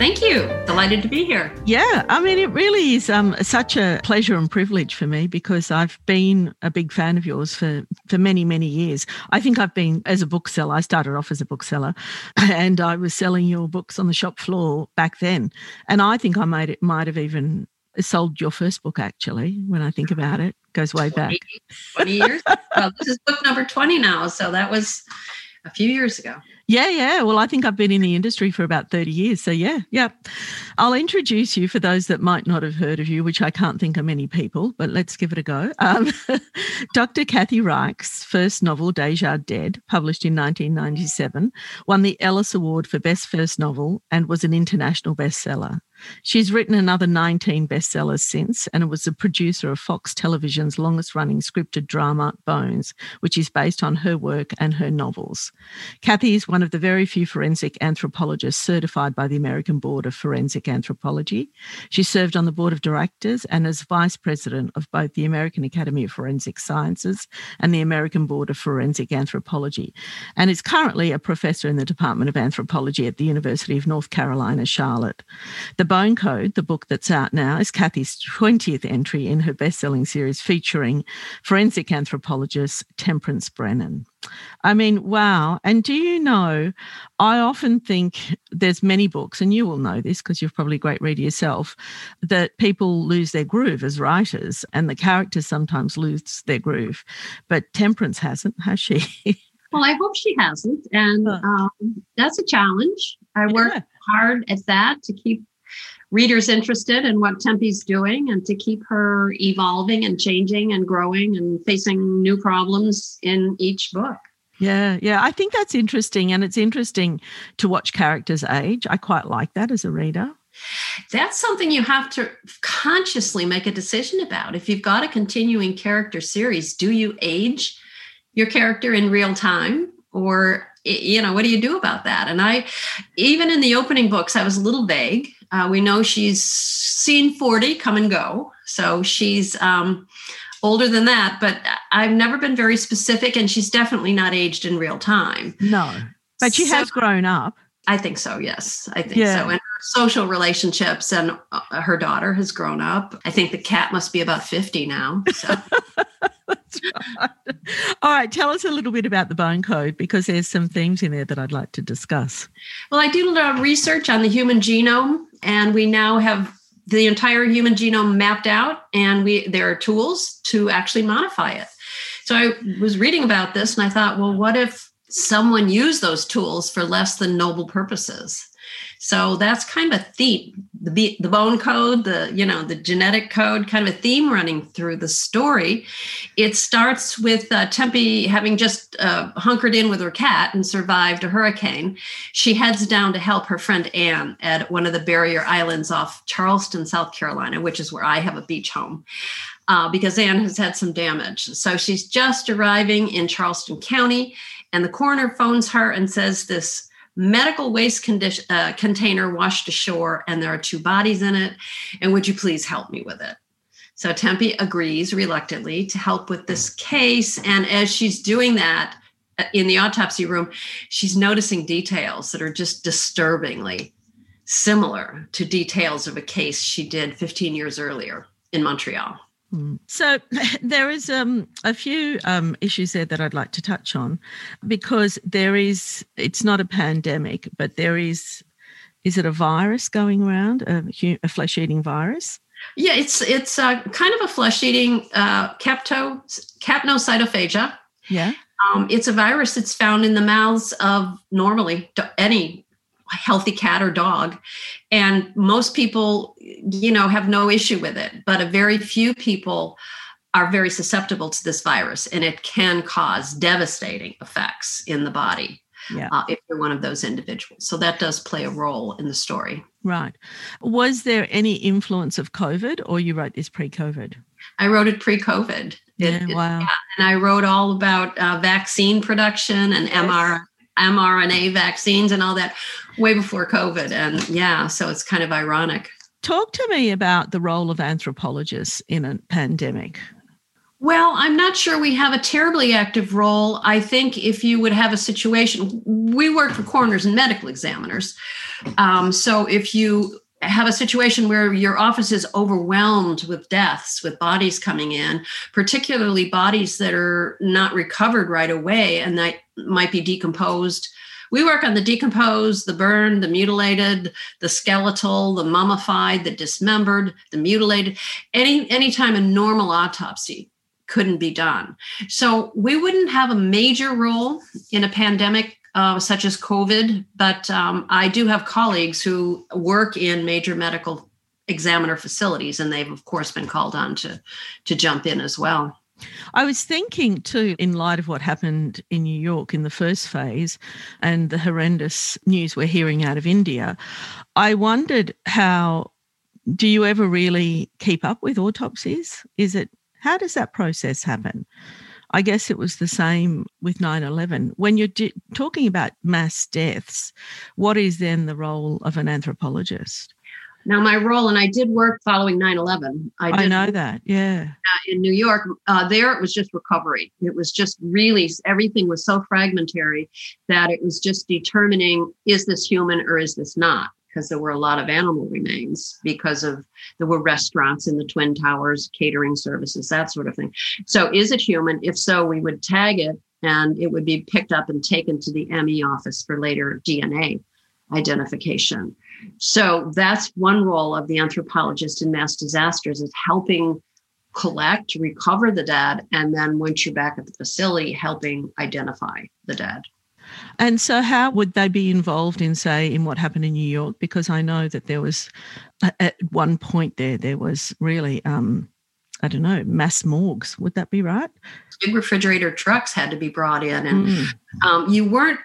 Thank you. Delighted to be here. Yeah, I mean, it really is um, such a pleasure and privilege for me because I've been a big fan of yours for, for many, many years. I think I've been as a bookseller. I started off as a bookseller and I was selling your books on the shop floor back then. And I think I might, it might have even sold your first book actually when i think about it goes way 20, back 20 years well this is book number 20 now so that was a few years ago yeah, yeah. Well, I think I've been in the industry for about 30 years. So, yeah, yeah. I'll introduce you for those that might not have heard of you, which I can't think of many people, but let's give it a go. Um, Dr. Kathy Reichs' first novel, Deja Dead, published in 1997, won the Ellis Award for Best First Novel and was an international bestseller. She's written another 19 bestsellers since and was the producer of Fox Television's longest running scripted drama, Bones, which is based on her work and her novels. Kathy is one of the very few forensic anthropologists certified by the American Board of Forensic Anthropology. She served on the board of directors and as vice president of both the American Academy of Forensic Sciences and the American Board of Forensic Anthropology, and is currently a professor in the Department of Anthropology at the University of North Carolina, Charlotte. The Bone Code, the book that's out now, is Kathy's 20th entry in her best-selling series featuring forensic anthropologist Temperance Brennan. I mean, wow. And do you know, I often think there's many books, and you will know this because you're probably a great reader yourself, that people lose their groove as writers and the characters sometimes lose their groove. But Temperance hasn't, has she? well, I hope she hasn't. And um, that's a challenge. I work yeah. hard at that to keep readers interested in what Tempe's doing and to keep her evolving and changing and growing and facing new problems in each book. Yeah, yeah. I think that's interesting. And it's interesting to watch characters age. I quite like that as a reader. That's something you have to consciously make a decision about. If you've got a continuing character series, do you age your character in real time? Or, you know, what do you do about that? And I, even in the opening books, I was a little vague uh, we know she's seen 40 come and go. So she's um, older than that, but I've never been very specific, and she's definitely not aged in real time. No, but she so, has grown up. I think so. Yes, I think yeah. so. And her social relationships, and uh, her daughter has grown up. I think the cat must be about 50 now. So. right. All right, tell us a little bit about the bone code because there's some themes in there that I'd like to discuss. Well, I did a lot of research on the human genome, and we now have the entire human genome mapped out, and we there are tools to actually modify it. So I was reading about this, and I thought, well, what if someone used those tools for less than noble purposes? So that's kind of a theme, the, the bone code, the, you know, the genetic code, kind of a theme running through the story. It starts with uh, Tempe having just uh, hunkered in with her cat and survived a hurricane. She heads down to help her friend Anne at one of the barrier islands off Charleston, South Carolina, which is where I have a beach home. Uh, because Anne has had some damage. So she's just arriving in Charleston County, and the coroner phones her and says this medical waste condition, uh, container washed ashore and there are two bodies in it. And would you please help me with it? So Tempe agrees reluctantly to help with this case. And as she's doing that uh, in the autopsy room, she's noticing details that are just disturbingly similar to details of a case she did 15 years earlier in Montreal. So there is um, a few um, issues there that I'd like to touch on because there is, it's not a pandemic, but there is, is it a virus going around, a, a flesh eating virus? Yeah, it's it's uh, kind of a flesh-eating uh, capto capnocytophaga. Yeah. Um, it's a virus that's found in the mouths of normally any healthy cat or dog, and most people, you know, have no issue with it. But a very few people are very susceptible to this virus, and it can cause devastating effects in the body yeah. uh, if you're one of those individuals. So that does play a role in the story. Right. Was there any influence of COVID, or you wrote this pre-COVID? I wrote it pre-COVID. Yeah, it, wow. yeah, and I wrote all about uh, vaccine production and MR, mRNA vaccines and all that way before COVID. And yeah, so it's kind of ironic. Talk to me about the role of anthropologists in a pandemic. Well, I'm not sure we have a terribly active role. I think if you would have a situation, we work for coroners and medical examiners. Um, so if you have a situation where your office is overwhelmed with deaths, with bodies coming in, particularly bodies that are not recovered right away and that might be decomposed. We work on the decomposed, the burned, the mutilated, the skeletal, the mummified, the dismembered, the mutilated. Any anytime a normal autopsy couldn't be done. So we wouldn't have a major role in a pandemic uh, such as COVID, but um, I do have colleagues who work in major medical examiner facilities, and they've of course been called on to to jump in as well. I was thinking too, in light of what happened in New York in the first phase and the horrendous news we're hearing out of India, I wondered how do you ever really keep up with autopsies? Is it how does that process happen? I guess it was the same with 9 11. When you're talking about mass deaths, what is then the role of an anthropologist? Now, my role, and I did work following 9 11. I, I know that, yeah. In New York, uh, there it was just recovery. It was just really, everything was so fragmentary that it was just determining is this human or is this not? Because there were a lot of animal remains because of there were restaurants in the twin towers catering services that sort of thing. So is it human? If so we would tag it and it would be picked up and taken to the me office for later dna identification. So that's one role of the anthropologist in mass disasters is helping collect recover the dead and then once you're back at the facility helping identify the dead and so, how would they be involved in, say, in what happened in New York? Because I know that there was, at one point there, there was really, um, I don't know, mass morgues. Would that be right? Big refrigerator trucks had to be brought in, and mm. um, you weren't.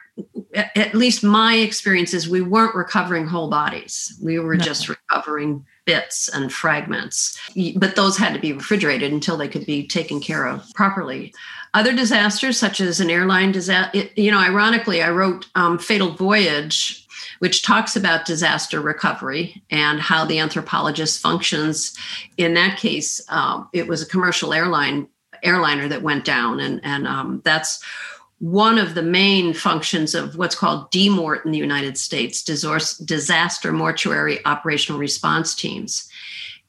At least my experience is we weren't recovering whole bodies. We were no. just recovering bits and fragments. But those had to be refrigerated until they could be taken care of properly. Other disasters, such as an airline disaster, you know, ironically, I wrote um, Fatal Voyage, which talks about disaster recovery and how the anthropologist functions. In that case, um, it was a commercial airline airliner that went down, and and um, that's one of the main functions of what's called DMORT in the United States, disaster mortuary operational response teams.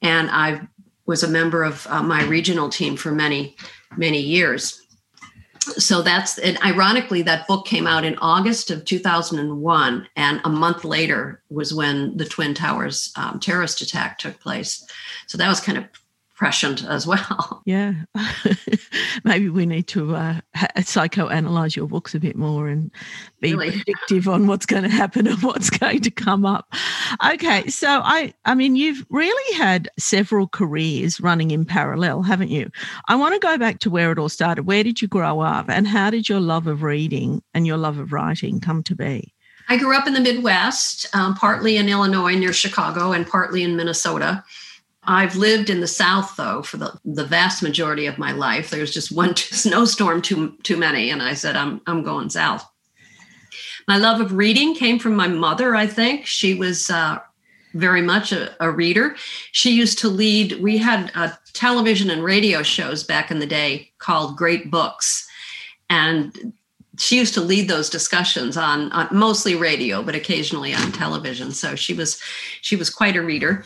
And I was a member of uh, my regional team for many, many years so that's and ironically that book came out in august of 2001 and a month later was when the twin towers um, terrorist attack took place so that was kind of prescient as well. Yeah. Maybe we need to uh, psychoanalyze your books a bit more and be really? predictive on what's going to happen and what's going to come up. Okay, so I I mean you've really had several careers running in parallel, haven't you? I want to go back to where it all started. Where did you grow up and how did your love of reading and your love of writing come to be? I grew up in the Midwest, um, partly in Illinois near Chicago and partly in Minnesota. I've lived in the South though for the, the vast majority of my life. There's just one snowstorm too too many, and I said I'm I'm going south. My love of reading came from my mother. I think she was uh, very much a, a, reader. She used to lead. We had uh, television and radio shows back in the day called Great Books, and she used to lead those discussions on, on mostly radio, but occasionally on television. So she was she was quite a reader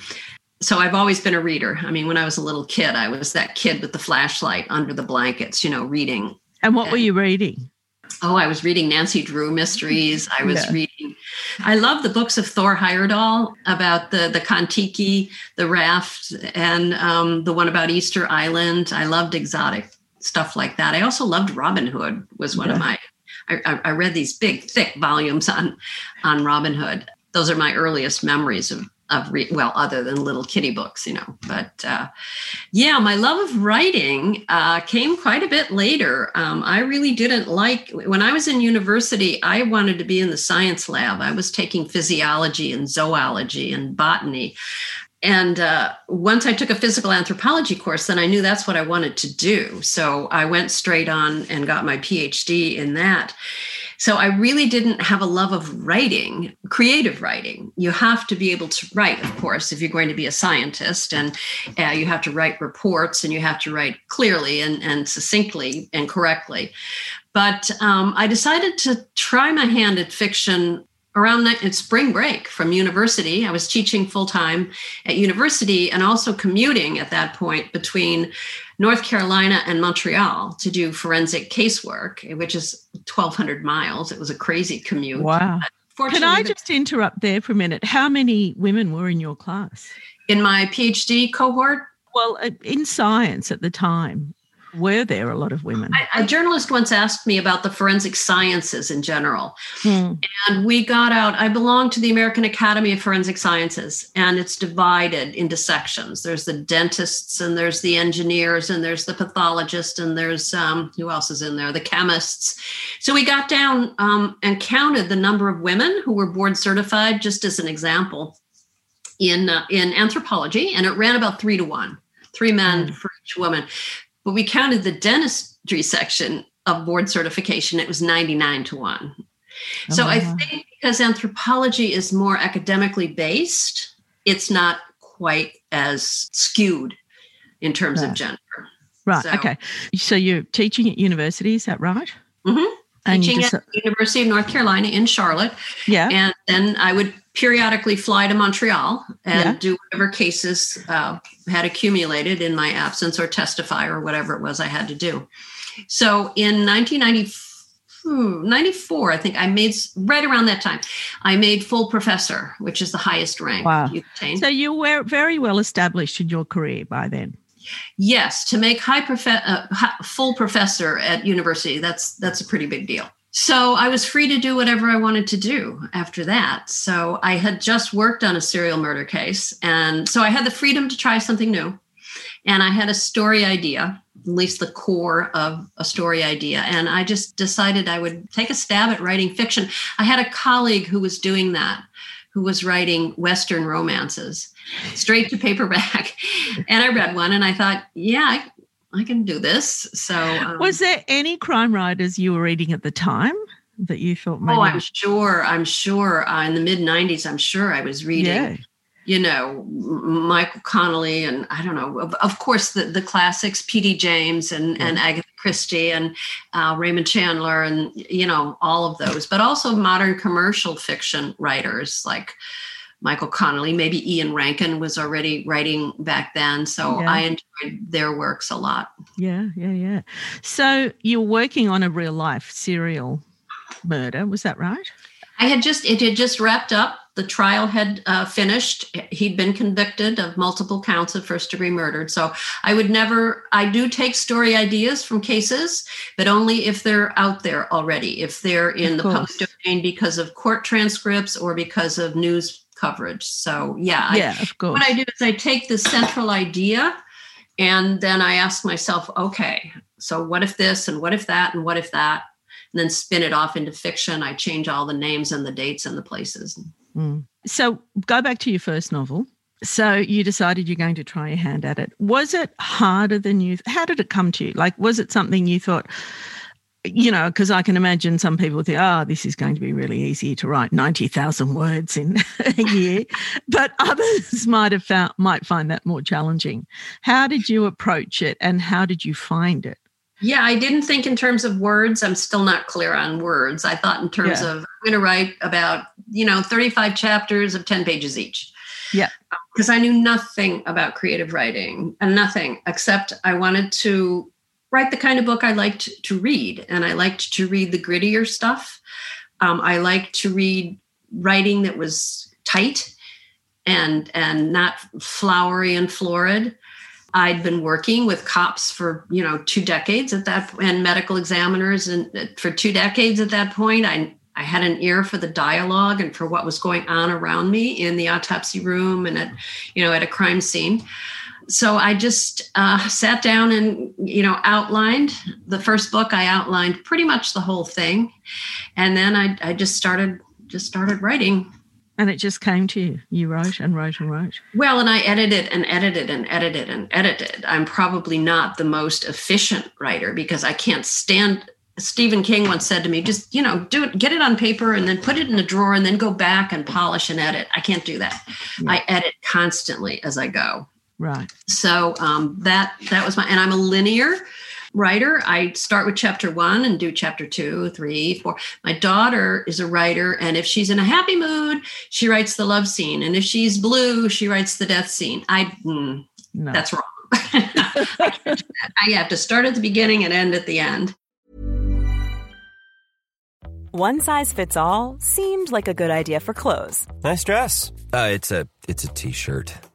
so I've always been a reader. I mean, when I was a little kid, I was that kid with the flashlight under the blankets, you know, reading. And what and, were you reading? Oh, I was reading Nancy Drew mysteries. I was Yeah. reading. I love the books of Thor Heyerdahl about the the Kon-Tiki, the raft, and um, the one about Easter Island. I loved exotic stuff like that. I also loved Robin Hood. Was one of my. I, I- I read these big, thick volumes on on Robin Hood. Those are my earliest memories of of re- well, other than little kitty books, you know. But uh, yeah, my love of writing uh, came quite a bit later. Um, I really didn't like when I was in university. I wanted to be in the science lab. I was taking physiology and zoology and botany. And uh, once I took a physical anthropology course, then I knew that's what I wanted to do. So I went straight on and got my PhD in that. So I really didn't have a love of writing, creative writing. You have to be able to write, of course, if you're going to be a scientist, and uh, you have to write reports and you have to write clearly and, and succinctly and correctly. But um, I decided to try my hand at fiction around spring break from university. I was teaching full time at university and also commuting at that point between North Carolina and Montreal to do forensic casework, which is 1,200 miles. It was a crazy commute. Wow. Can I just interrupt there for a minute? How many women were in your class? in my PhD cohort, Well, uh, in science at the time, were there a lot of women? I, a journalist once asked me about the forensic sciences in general. Hmm. And we got out, I belong to the American Academy of Forensic Sciences, and it's divided into sections. There's the dentists, and there's the engineers, and there's the pathologists, and there's um, who else is in there? The chemists. So we got down um, and counted the number of women who were board certified, just as an example, in uh, in anthropology, and it ran about three to one, three men Mm. for each woman. But we counted the dentistry section of board certification; it was ninety nine to one. So Oh, I think because anthropology is more academically based, it's not quite as skewed in terms Right. of gender. Right. so- Okay. So you're teaching at university, is that right? Mm-hmm. And Teaching just, at the University of North Carolina in Charlotte, yeah. and then I would periodically fly to Montreal and Yeah. do whatever cases uh, had accumulated in my absence or testify or whatever it was I had to do. So in 1990. hmm, 94 i think i made right around that time i made full professor which is the highest rank Wow. you attain So you were very well established in your career by then. Yes, to make high prof- uh, hi- full professor at university, that's that's a pretty big deal. So I was free to do whatever I wanted to do after that. So I had just worked on a serial murder case, and so I had the freedom to try something new. And I had a story idea, at least the core of a story idea, and I just decided I would take a stab at writing fiction. I had a colleague who was doing that, who was writing Western romances straight to paperback. and I read one and I thought, yeah, I, can do this. So, um, Was there any crime writers you were reading at the time that you felt? maybe? oh, I'm sure, I'm sure uh, in the mid 90s, I'm sure I was reading, yeah. you know, Michael Connelly and I don't know, of, of course, the, the classics, P.D. James and, and Agatha Christie and uh, Raymond Chandler and, you know, all of those, but also modern commercial fiction writers like Michael Connelly, maybe Ian Rankin was already writing back then. So Yeah. I enjoyed their works a lot. Yeah, yeah, yeah. So you're working on a real life serial murder, was that right? I had just, it had just wrapped up. The trial had uh, finished. He'd been convicted of multiple counts of first degree murder. So I would never, I do take story ideas from cases, but only if they're out there already, if they're in the public domain because of court transcripts or because of news coverage. So yeah, I, yeah, of course. what I do is I take the central idea and then I ask myself, okay, so what if this and what if that and what if that? And then spin it off into fiction. I change all the names and the dates and the places. Mm. So go back to your first novel. So you decided you're going to try your hand at it. Was it harder than you? How did it come to you? Like, was it something you thought? You know, because I can imagine some people think, "Oh, this is going to be really easy to write ninety thousand words in a year," but others might have found might find that more challenging. How did you approach it, and how did you find it? Yeah, I didn't think in terms of words. I'm still not clear on words. I thought in terms Yeah. of I'm going to write about, you know, 35 chapters of 10 pages each. Yeah. Um, because I knew nothing about creative writing and nothing except I wanted to write the kind of book I liked to read, and I liked to read the grittier stuff. Um, I liked to read writing that was tight and and not flowery and florid. I'd been working with cops for you know two decades at that and medical examiners and uh, for two decades at that point. I I had an ear for the dialogue and for what was going on around me in the autopsy room and at you know at a crime scene. So I just uh, sat down and you know outlined the first book. I outlined pretty much the whole thing, and then I, I just started just started writing and it just came to you. You wrote and wrote and wrote. Well, and I edited and edited and edited and edited. I'm probably not the most efficient writer because I can't stand. Stephen King once said to me, just, you know, do it, get it on paper and then put it in a drawer and then go back and polish and edit. I can't do that. Yeah. I edit constantly as I go. Right. So um, that that was my, and I'm a linear writer. I start with chapter one and do chapter two, three, four. My daughter is a writer, and if she's in a happy mood, she writes the love scene, and if she's blue, she writes the death scene. I mm, no. that's wrong. I have to start at the beginning and end at the end. One size fits all seemed like a good idea for clothes. Nice dress. Uh, it's a it's a t-shirt.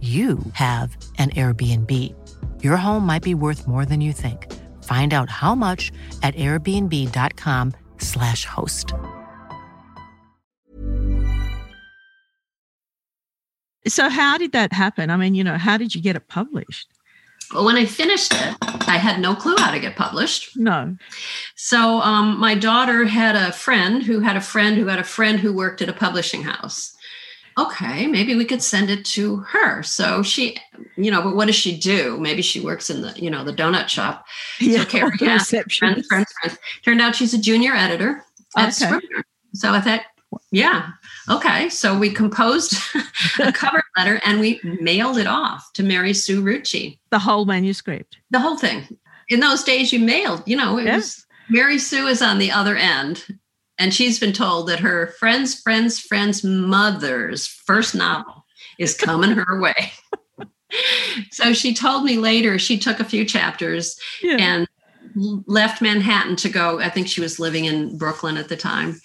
you have an Airbnb. Your home might be worth more than you think. Find out how much at airbnb.com/slash host. So, how did that happen? I mean, you know, how did you get it published? Well, when I finished it, I had no clue how to get published. No. So, um, my daughter had a friend who had a friend who had a friend who worked at a publishing house okay, maybe we could send it to her. So she, you know, but what does she do? Maybe she works in the, you know, the donut shop. Yeah, so Carrie friends, friends, friends. Turned out she's a junior editor at okay. Scribner. So I thought, yeah, okay. So we composed a cover letter and we mailed it off to Mary Sue Rucci. The whole manuscript. The whole thing. In those days, you mailed. You know, it was Mary Sue is on the other end and she's been told that her friend's friend's friend's mother's first novel is coming her way. so she told me later she took a few chapters yeah. and left Manhattan to go. I think she was living in Brooklyn at the time.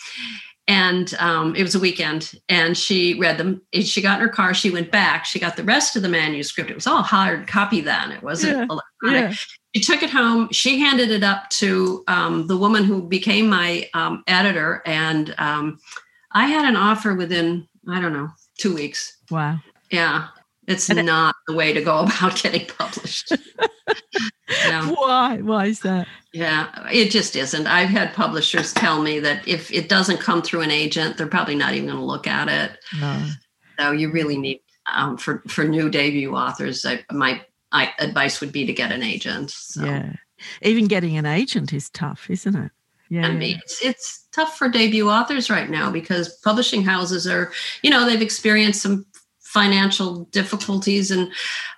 And um, it was a weekend, and she read them. She got in her car. She went back. She got the rest of the manuscript. It was all hard copy then. It wasn't yeah. electronic. Yeah she took it home. She handed it up to um, the woman who became my um, editor, and um, I had an offer within I don't know two weeks. Wow. Yeah, it's and not it, the way to go about getting published. Why? Why is that? Yeah, it just isn't. I've had publishers tell me that if it doesn't come through an agent, they're probably not even going to look at it. No. So you really need um, for for new debut authors. I, my I, advice would be to get an agent. So. Yeah. Even getting an agent is tough, isn't it? Yeah. I mean, it's, it's tough for debut authors right now because publishing houses are, you know, they've experienced some financial difficulties and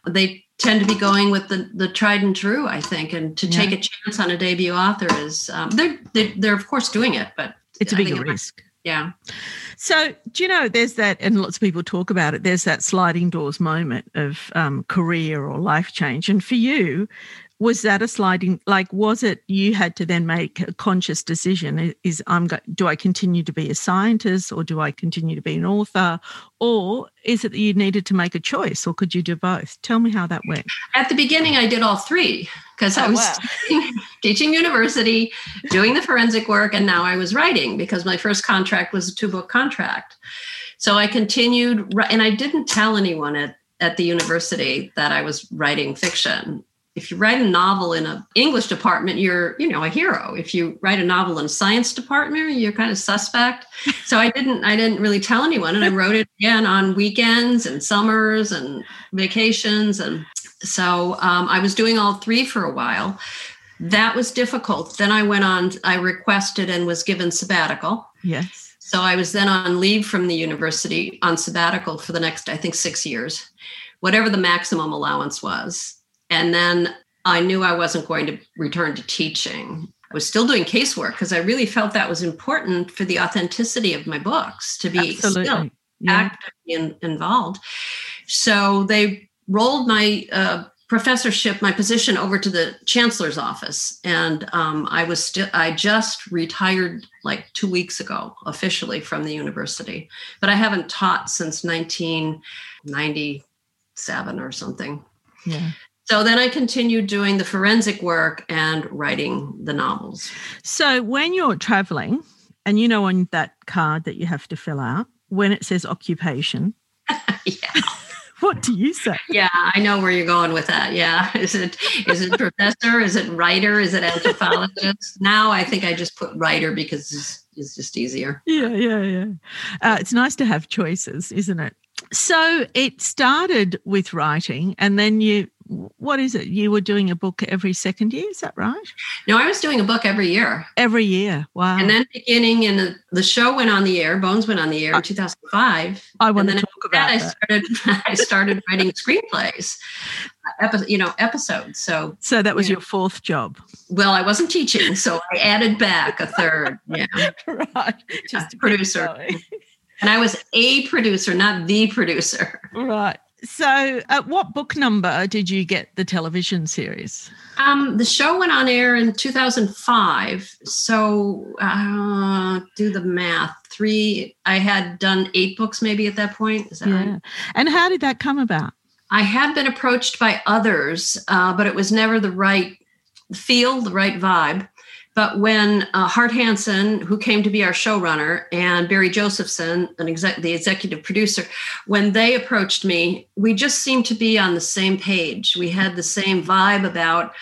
they tend to be going with the the tried and true i think and to yeah. take a chance on a debut author is um, they're, they're, they're of course doing it but it's a bigger risk yeah so, do you know, there's that, and lots of people talk about it, there's that sliding doors moment of um, career or life change. And for you, was that a sliding like was it you had to then make a conscious decision is i'm go, do i continue to be a scientist or do i continue to be an author or is it that you needed to make a choice or could you do both? Tell me how that went. At the beginning i did all three because oh, i was wow. teaching, teaching university doing the forensic work and now i was writing because my first contract was a two book contract. So i continued and i didn't tell anyone at at the university that I was writing fiction if you write a novel in an English department, you're, you know, a hero. If you write a novel in a science department, you're kind of suspect. So I didn't, I didn't really tell anyone. And I wrote it again on weekends and summers and vacations. And so um, I was doing all three for a while. That was difficult. Then I went on, I requested and was given sabbatical. Yes. So I was then on leave from the university on sabbatical for the next, I think, six years, whatever the maximum allowance was and then I knew I wasn't going to return to teaching. I was still doing casework because I really felt that was important for the authenticity of my books to be Absolutely. still yeah. actively in, involved. So they rolled my uh, professorship, my position over to the chancellor's office, and um, I was still. I just retired like two weeks ago officially from the university, but I haven't taught since 1997 or something. Yeah. So then I continued doing the forensic work and writing the novels. So when you're traveling, and you know on that card that you have to fill out, when it says occupation, yeah. what do you say? Yeah, I know where you're going with that. Yeah. Is it is it professor? is it writer? Is it anthropologist? now I think I just put writer because it's, it's just easier. Yeah, yeah, yeah. Uh, it's nice to have choices, isn't it? So it started with writing, and then you what is it? You were doing a book every second year, is that right? No, I was doing a book every year. Every year, wow. And then beginning in the, the show went on the air, Bones went on the air in 2005. I want to talk about that. I started, I started writing screenplays, uh, epi- you know, episodes. So, so that was you your know. fourth job. Well, I wasn't teaching, so I added back a third. Yeah, right. Just producer. And I was a producer, not the producer. Right. So, at what book number did you get the television series? Um, the show went on air in 2005. So, uh, do the math. Three, I had done eight books maybe at that point. Is that yeah. right? And how did that come about? I had been approached by others, uh, but it was never the right feel, the right vibe. But when uh, Hart Hanson, who came to be our showrunner, and Barry Josephson, an exec- the executive producer, when they approached me, we just seemed to be on the same page. We had the same vibe about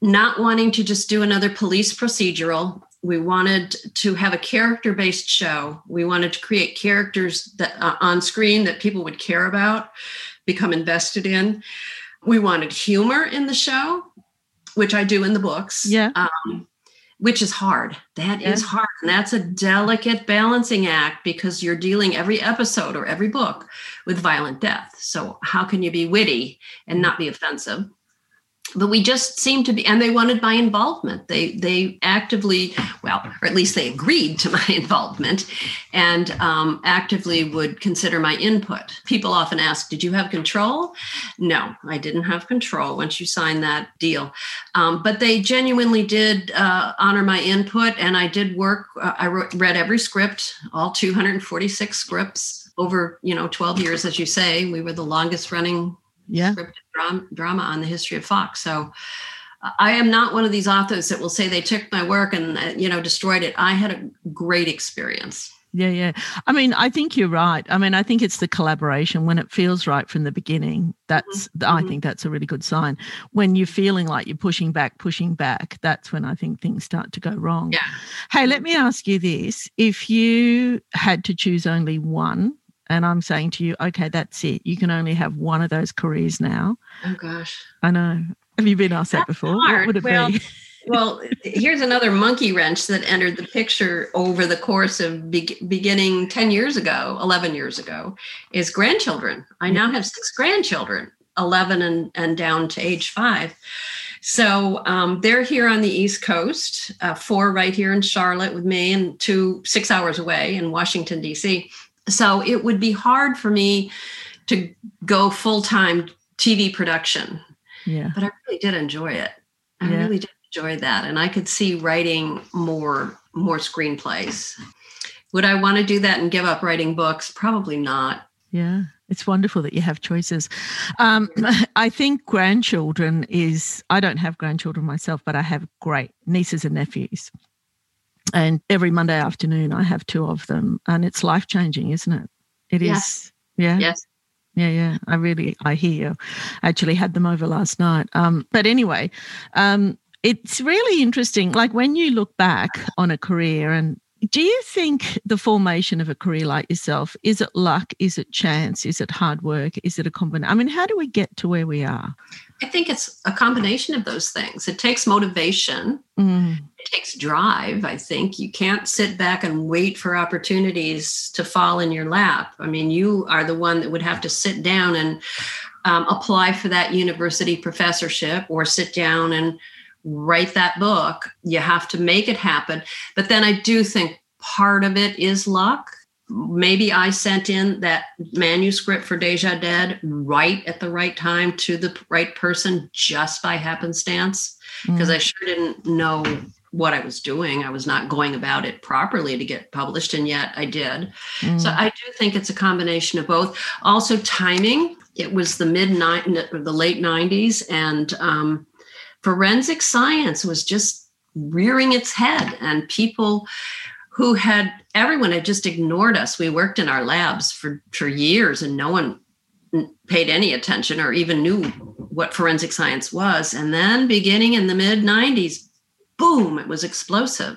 not wanting to just do another police procedural. We wanted to have a character based show. We wanted to create characters that uh, on screen that people would care about, become invested in. We wanted humor in the show which I do in the books. Yeah. Um, which is hard. That is hard. And that's a delicate balancing act because you're dealing every episode or every book with violent death. So, how can you be witty and not be offensive? But we just seemed to be and they wanted my involvement. They they actively well or at least they agreed to my involvement and um, actively would consider my input. People often ask did you have control? No i didn't have control once you signed that deal. Um, but they genuinely did uh, honor my input and i did work uh, i wrote, read every script all 246 scripts over you know 12 years as you say. We were the longest running yeah. drama, drama on the history of Fox. So I am not one of these authors that will say they took my work and uh, you know destroyed it. I had a great experience. Yeah, yeah. I mean, I think you're right. I mean, I think it's the collaboration when it feels right from the beginning. That's mm-hmm. I mm-hmm. think that's a really good sign. When you're feeling like you're pushing back, pushing back, that's when I think things start to go wrong. Yeah. Hey, let me ask you this: If you had to choose only one and I'm saying to you, okay, that's it. You can only have one of those careers now. Oh gosh. I know. Have you been asked that's that before? Hard. What would it well, be? well, here's another monkey wrench that entered the picture over the course of be- beginning 10 years ago, 11 years ago, is grandchildren. I now have six grandchildren, 11 and, and down to age five. So um, they're here on the East Coast, uh, four right here in Charlotte with me, and two six hours away in Washington, D.C. So it would be hard for me to go full time TV production. Yeah. But I really did enjoy it. I Yeah. really did enjoy that. And I could see writing more more screenplays. Would I want to do that and give up writing books? Probably not. Yeah, it's wonderful that you have choices. Um, I think grandchildren is, I don't have grandchildren myself, but I have great nieces and nephews. And every Monday afternoon, I have two of them, and it's life changing, isn't it? It is. Yes. Yeah. Yes. Yeah, yeah. I really, I hear you. I actually had them over last night. Um, but anyway, um, it's really interesting. Like when you look back on a career, and do you think the formation of a career like yourself is it luck? Is it chance? Is it hard work? Is it a combination? I mean, how do we get to where we are? I think it's a combination of those things. It takes motivation, Mm, it takes drive. I think you can't sit back and wait for opportunities to fall in your lap. I mean, you are the one that would have to sit down and um, apply for that university professorship or sit down and write that book. You have to make it happen. But then I do think part of it is luck. Maybe I sent in that manuscript for Deja Dead right at the right time to the right person just by happenstance because mm, I sure didn't know what I was doing. I was not going about it properly to get published, and yet I did. mm, So I do think it's a combination of both. Also, timing. It was the mid the late '90s, and um, forensic science was just rearing its head, and people who had everyone had just ignored us. We worked in our labs for for years, and no one paid any attention or even knew what forensic science was. And then, beginning in the mid '90s, boom! It was explosive.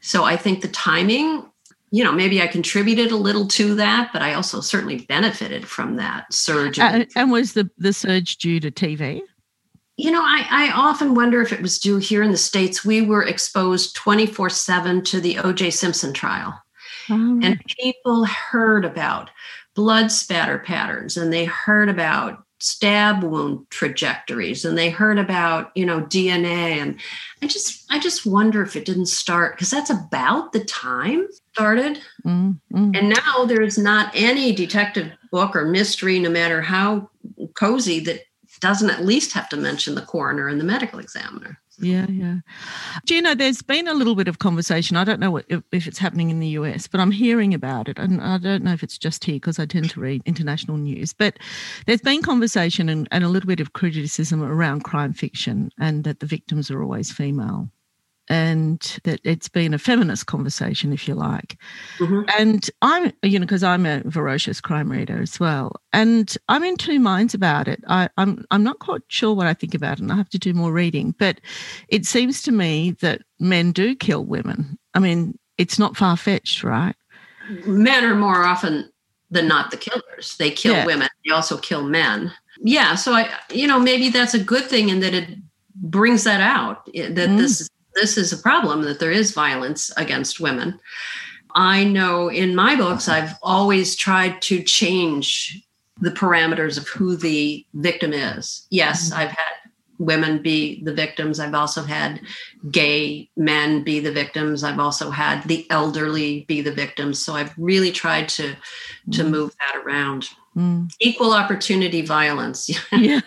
So I think the timing you know, maybe I contributed a little to that, but I also certainly benefited from that surge. And, and was the, the surge due to TV? You know, I, I often wonder if it was due here in the States. We were exposed 24 7 to the OJ Simpson trial, Oh, and people heard about blood spatter patterns and they heard about stab wound trajectories and they heard about you know dna and i just i just wonder if it didn't start because that's about the time started mm, mm. and now there's not any detective book or mystery, no matter how cozy, that doesn't at least have to mention the coroner and the medical examiner. Yeah, yeah. Know, there's been a little bit of conversation. I don't know what, if, if it's happening in the US, but I'm hearing about it. And I don't know if it's just here because I tend to read international news. But there's been conversation and, and a little bit of criticism around crime fiction and that the victims are always female. And that it's been a feminist conversation, if you like. Mhm. And I'm, you know, because I'm a ferocious crime reader as well, and I'm in two minds about it. I, I'm I'm not quite sure what I think about it, and I have to do more reading. But it seems to me that men do kill women. I mean, it's not far fetched, right? Men are more often than not the killers. They kill Yeah. women, they also kill men. Yeah, so I, you know, maybe that's a good thing in that it brings that out that Mm. this this is a problem that there is violence against women. I know in my books I've always tried to change the parameters of who the victim is. Yes, I've had women be the victims. I've also had gay men be the victims. I've also had the elderly be the victims. So I've really tried to to Mm. move that around. Mm. Equal opportunity violence. yeah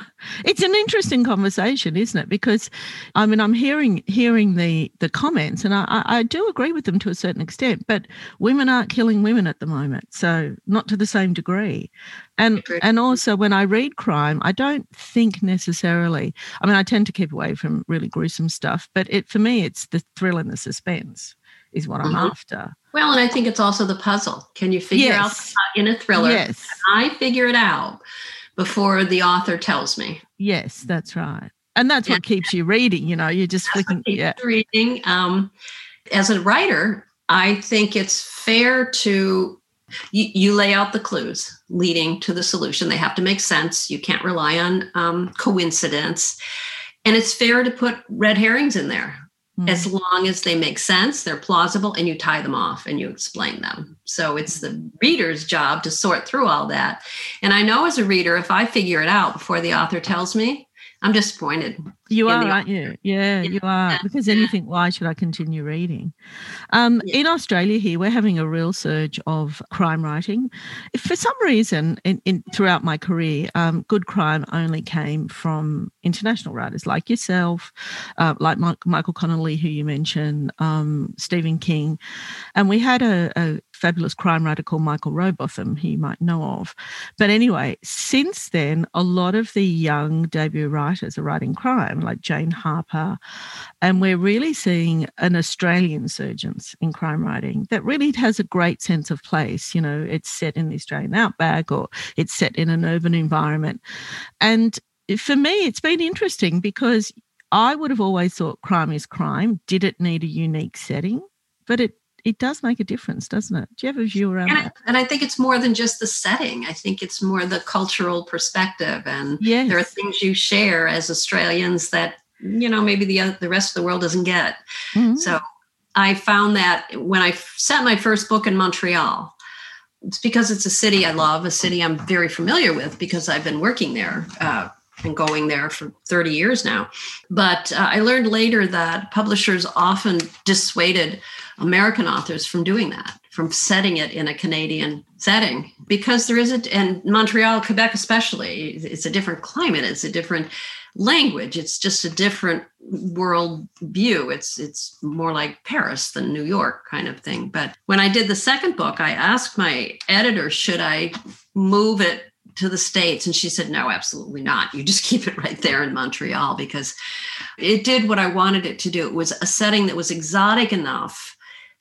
it's an interesting conversation isn't it because i mean i'm hearing hearing the the comments and I, I do agree with them to a certain extent but women aren't killing women at the moment so not to the same degree and and also when i read crime i don't think necessarily i mean i tend to keep away from really gruesome stuff but it for me it's the thrill and the suspense is what i'm Mhm. after well, and I think it's also the puzzle. Can you figure out in a thriller? yes I figure it out before the author tells me. yes that's right and that's what keeps you reading you know you're just That's flicking yeah reading. Um, as a writer, I think it's fair to you, you lay out the clues leading to the solution. They have to make sense. You can't rely on um, coincidence, and it's fair to put red herrings in there Mm. as long as they make sense, they're plausible, and you tie them off and you explain them. So it's the reader's job to sort through all that. And I know as a reader, if I figure it out before the author tells me, I'm disappointed. You are, the aren't you? Yeah, Yeah. you are. Because then you think, why should I continue reading? Um, Yeah. In Australia, here we're having a real surge of crime writing. If for some reason, in, in throughout my career, um, good crime only came from international writers like yourself, uh, like Mike, Michael Connelly, who you mentioned, um, Stephen King, and we had a, a fabulous crime writer called Michael Robotham, you might know of. But anyway, since then, a lot of the young debut writers are writing crime, like Jane Harper. And we're really seeing an Australian surgence in crime writing that really has a great sense of place. You know, it's set in the Australian outback or it's set in an urban environment. And for me, it's been interesting because I would have always thought crime is crime. Did it need a unique setting? But it it does make a difference, doesn't it? Do you have a view around And I, that? and I think it's more than just the setting. I think it's more the cultural perspective, and Yes. there are things you share as Australians that you know maybe the oth- the rest of the world doesn't get. Mhm. So I found that when I set my first book in Montreal, it's because it's a city I love, a city I'm very familiar with because I've been working there uh, and going there for 30 years now. But uh, I learned later that publishers often dissuaded American authors from doing that, from setting it in a Canadian setting, because there isn't, and Montreal, Quebec especially, it's a different climate, it's a different language it's just a different world view it's it's more like paris than new york kind of thing. But when i did the second book i asked my editor should i move it to the states? And she said no absolutely not. You just keep it right there in montreal because it did what i wanted it to do. It was a setting that was exotic enough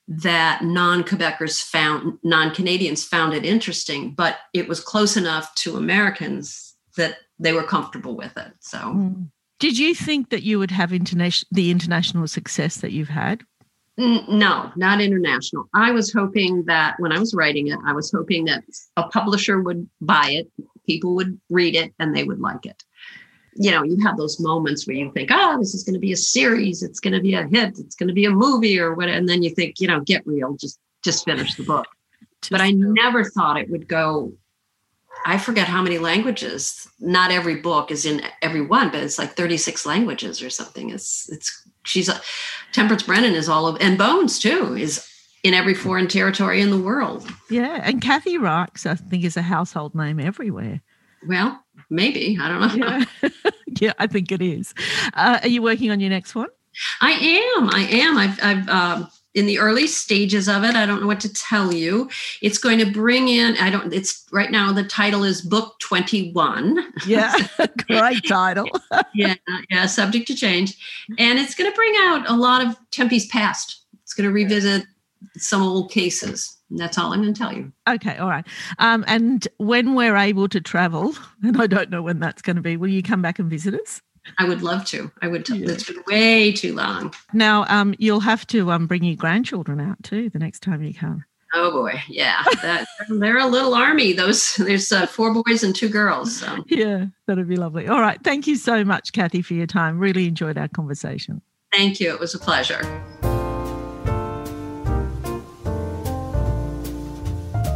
that non-quebecers found non-canadians found it interesting but it was close enough to americans that they were comfortable with it so Mm. Did you think that you would have international the international success that you've had? N- No, not international. I was hoping that when I was writing it, I was hoping that a publisher would buy it, people would read it, and they would like it. You know, you have those moments where you think, oh, this is going to be a series, it's going to be a hit, it's going to be a movie or what, and then you think, you know, get real, just just finish the book. But I never thought it would go. I forget how many languages. Not every book is in every one, but it's like 36 languages or something. It's it's she's a Temperance Brennan is all of and Bones too is in every foreign territory in the world. Yeah, and Kathy Reichs, I think, is a household name everywhere. Well, maybe I don't know. Yeah, yeah, I think it is. Uh, are you working on your next one? I am. I am. I've, I've um, in the early stages of it. I don't know what to tell you. It's going to bring in. I don't. It's right now. The title is Book Twenty One. Yeah, great title. yeah, yeah. Subject to change, and it's going to bring out a lot of Tempe's past. It's going to revisit some old cases. And that's all I'm going to tell you. Okay, all right. Um, and when we're able to travel, and I don't know when that's going to be, will you come back and visit us? I would love to. I would. Yeah. It's been way too long. Now, um, you'll have to um, bring your grandchildren out too the next time you come. Oh boy, yeah. That they're a little army. Those there's uh, four boys and two girls. So Yeah, that'd be lovely. All right. Thank you so much, Kathy, for your time. Really enjoyed our conversation. thank you. It was a pleasure.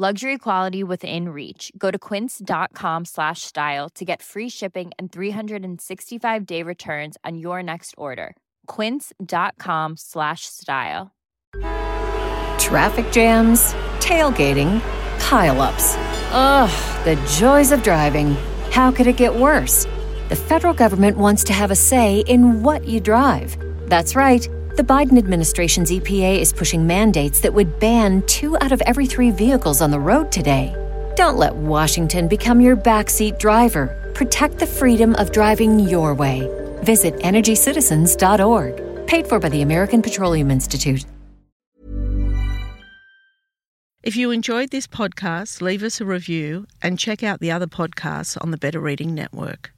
Luxury quality within reach. Go to quince.com slash style to get free shipping and 365-day returns on your next order. quince.com slash style. Traffic jams, tailgating, pileups. Ugh, the joys of driving. How could it get worse? The federal government wants to have a say in what you drive. That's right. The Biden administration's EPA is pushing mandates that would ban two out of every three vehicles on the road today. Don't let Washington become your backseat driver. Protect the freedom of driving your way. Visit EnergyCitizens.org. Paid for by the American Petroleum Institute. If you enjoyed this podcast, leave us a review and check out the other podcasts on the Better Reading Network.